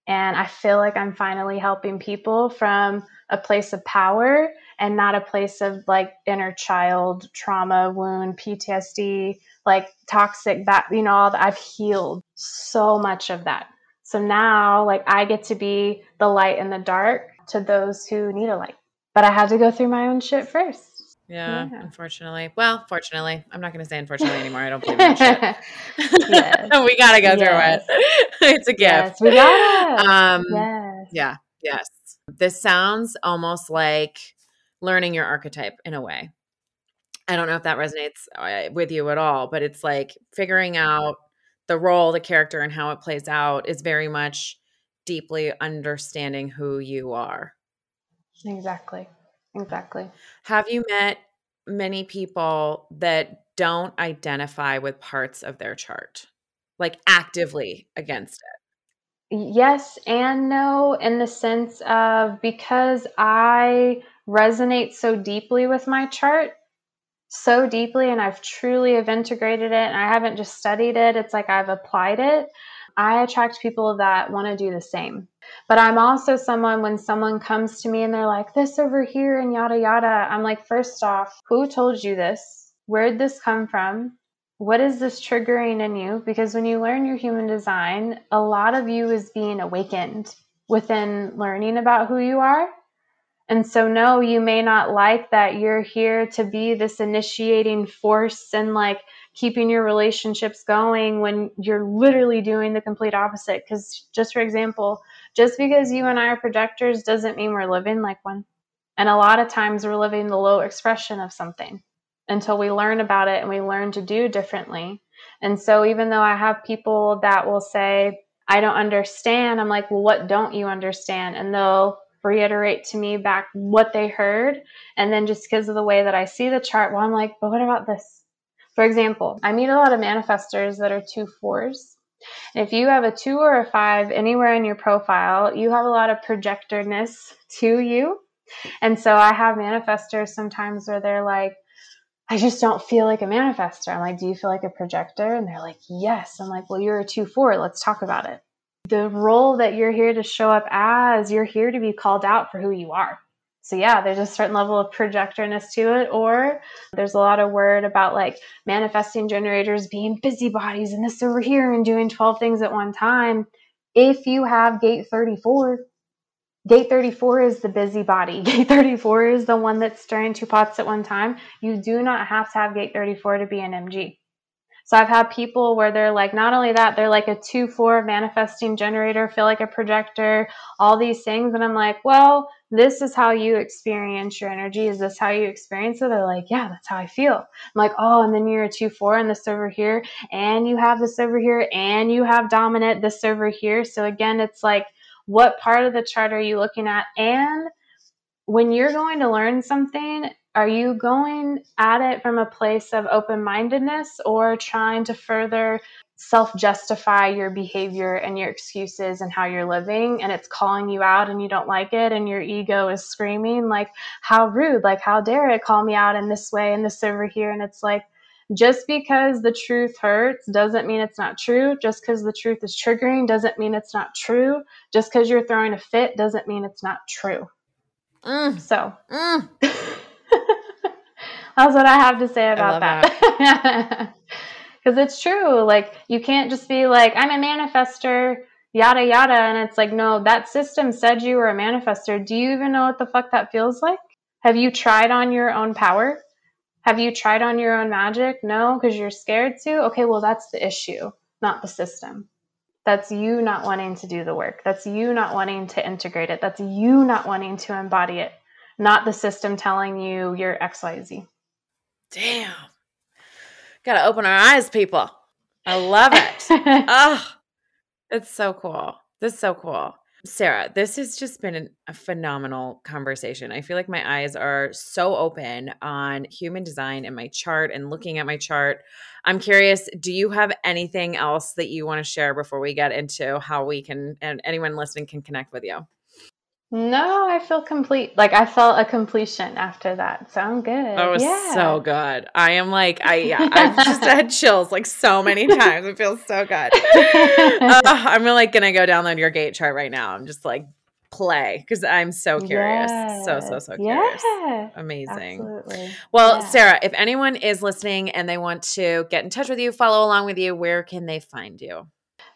And I feel like I'm finally helping people from a place of power and not a place of like inner child trauma, wound, PTSD, like toxic that you know, all that I've healed so much of that. So now like I get to be the light in the dark to those who need a light. But I had to go through my own shit first. Yeah, yeah, unfortunately. Well, fortunately, I'm not going to say unfortunately <laughs> anymore. I don't believe in shit. <laughs> we got to go yes. through it. <laughs> it's a gift. Yes, we got it. Um, yes. Yeah, yes. This sounds almost like learning your archetype in a way. I don't know if that resonates uh, with you at all, but it's like figuring out the role, the character, and how it plays out is very much deeply understanding who you are. Exactly. Exactly. Have you met many people that don't identify with parts of their chart, like actively against it? Yes and no, in the sense of because I resonate so deeply with my chart, so deeply, and I've truly have integrated it, and I haven't just studied it, it's like I've applied it. I attract people that want to do the same. But I'm also someone when someone comes to me and they're like, this over here and yada yada, I'm like, first off, who told you this? Where'd this come from? What is this triggering in you? Because when you learn your human design, a lot of you is being awakened within learning about who you are. And so, no, you may not like that you're here to be this initiating force and like keeping your relationships going when you're literally doing the complete opposite. Because, just for example, just because you and I are projectors doesn't mean we're living like one. And a lot of times we're living the low expression of something until we learn about it and we learn to do differently. And so, even though I have people that will say, I don't understand, I'm like, well, what don't you understand? And they'll reiterate to me back what they heard. And then, just because of the way that I see the chart, well, I'm like, but what about this? For example, I meet a lot of manifestors that are two fours. If you have a two or a five anywhere in your profile, you have a lot of projectorness to you. And so I have manifestors sometimes where they're like, I just don't feel like a manifester. I'm like, do you feel like a projector? And they're like, yes. I'm like, well, you're a two four. Let's talk about it. the role that you're here to show up as, you're here to be called out for who you are. So yeah, there's a certain level of projectorness to it, or there's a lot of word about like manifesting generators being busybodies and this over here and doing 12 things at one time. If you have gate 34, gate 34 is the busybody. <laughs> Gate 34 is the one that's stirring two pots at one time. You do not have to have gate 34 to be an MG. So I've had people where they're like, not only that, they're like a 2 4 manifesting generator, feel like a projector, all these things. And I'm like, well, this is how you experience your energy. Is this how you experience it? They're like, yeah, that's how I feel. I'm like, oh, and then you're a 2 4 and this over here, and you have this over here, and you have dominant this over here. So again, it's like, what part of the chart are you looking at? And when you're going to learn something, are you going at it from a place of open mindedness or trying to further self justify your behavior and your excuses and how you're living? And it's calling you out and you don't like it, and your ego is screaming, like, how rude, like, how dare it call me out in this way and this over here? And it's like, just because the truth hurts doesn't mean it's not true. Just because the truth is triggering doesn't mean it's not true. Just because you're throwing a fit doesn't mean it's not true. Mm. So. Mm. <laughs> That's what I have to say about that. <laughs> Because it's true. Like, you can't just be like, I'm a manifester, yada, yada. And it's like, no, that system said you were a manifester. Do you even know what the fuck that feels like? Have you tried on your own power? Have you tried on your own magic? No, because you're scared to? Okay, well, that's the issue, not the system. That's you not wanting to do the work. That's you not wanting to integrate it. That's you not wanting to embody it, not the system telling you you're XYZ. Damn. Gotta open our eyes, people. I love it. <laughs> oh, it's so cool. This is so cool. Sarah, this has just been an, a phenomenal conversation. I feel like my eyes are so open on human design and my chart and looking at my chart. I'm curious, do you have anything else that you want to share before we get into how we can and anyone listening can connect with you? No, I feel complete. Like I felt a completion after that. So I'm good. That was yeah. so good. I am like, I yeah, <laughs> I've just had chills like so many <laughs> times. It feels so good. <laughs> uh, I'm like gonna go download your gate chart right now. I'm just like play because I'm so curious. Yes. So, so, so curious. Yeah. Amazing. Absolutely. Well, yeah. Sarah, if anyone is listening and they want to get in touch with you, follow along with you, where can they find you?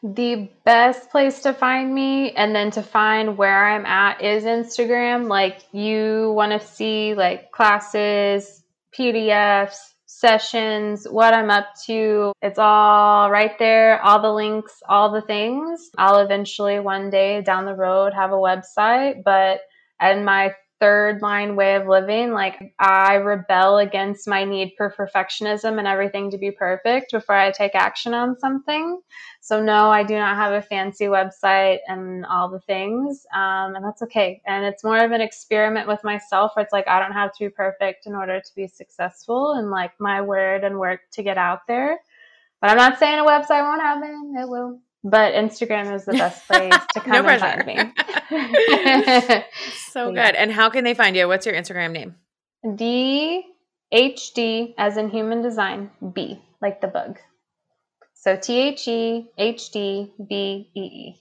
The best place to find me and then to find where I'm at is Instagram. Like you want to see like classes, PDFs, sessions, what I'm up to. It's all right there, all the links, all the things. I'll eventually one day down the road have a website, but and my third line way of living. Like I rebel against my need for perfectionism and everything to be perfect before I take action on something. So no, I do not have a fancy website and all the things, um, and that's okay. And it's more of an experiment with myself, where it's like I don't have to be perfect in order to be successful, and like my word and work to get out there. But I'm not saying a website won't happen; it will but Instagram is the best place to <laughs> come no and find me. <laughs> <laughs> so good. And how can they find you? What's your Instagram name? D H D as in human design B like the bug. So T H E H D B E E.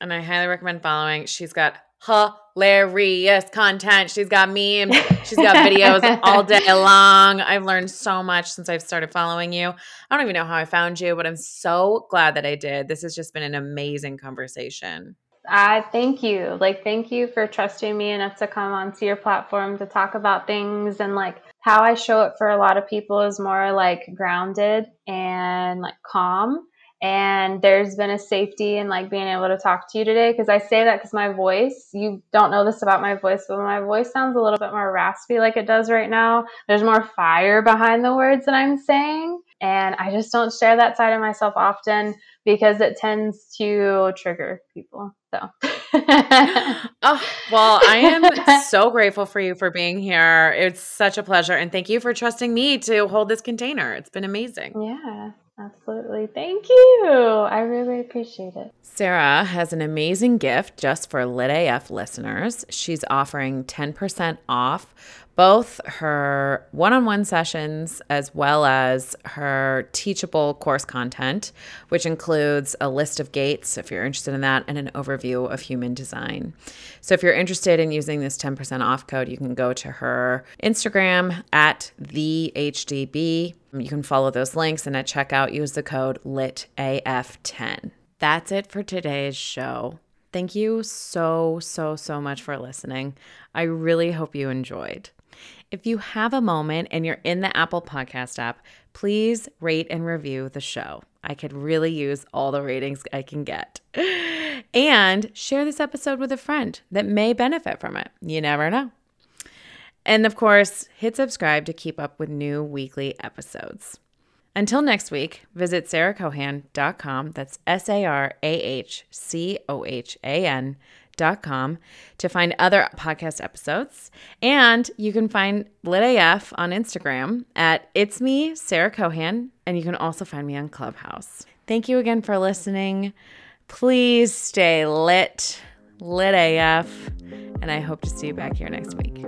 And I highly recommend following. She's got hilarious content. She's got memes. <laughs> She's got videos all day long. I've learned so much since I've started following you. I don't even know how I found you, but I'm so glad that I did. This has just been an amazing conversation. I thank you. Like, thank you for trusting me enough to come onto your platform to talk about things and like how I show it for a lot of people is more like grounded and like calm and there's been a safety in like being able to talk to you today because i say that because my voice you don't know this about my voice but my voice sounds a little bit more raspy like it does right now there's more fire behind the words that i'm saying and i just don't share that side of myself often because it tends to trigger people so <laughs> oh, well, I am so grateful for you for being here. It's such a pleasure. And thank you for trusting me to hold this container. It's been amazing. Yeah. Absolutely. Thank you. I really appreciate it. Sarah has an amazing gift just for Lit AF listeners. She's offering 10% off both her one on one sessions as well as her teachable course content, which includes a list of gates if you're interested in that and an overview of human design. So, if you're interested in using this 10% off code, you can go to her Instagram at the HDB. You can follow those links and at checkout use the code LITAF10. That's it for today's show. Thank you so, so, so much for listening. I really hope you enjoyed. If you have a moment and you're in the Apple Podcast app, please rate and review the show. I could really use all the ratings I can get. <laughs> And share this episode with a friend that may benefit from it. You never know. And of course, hit subscribe to keep up with new weekly episodes. Until next week, visit sarahcohan.com. That's S A R A H C O H A N com to find other podcast episodes. And you can find Lit AF on Instagram at It's Me, Sarah Cohan. And you can also find me on Clubhouse. Thank you again for listening. Please stay lit, lit AF. And I hope to see you back here next week.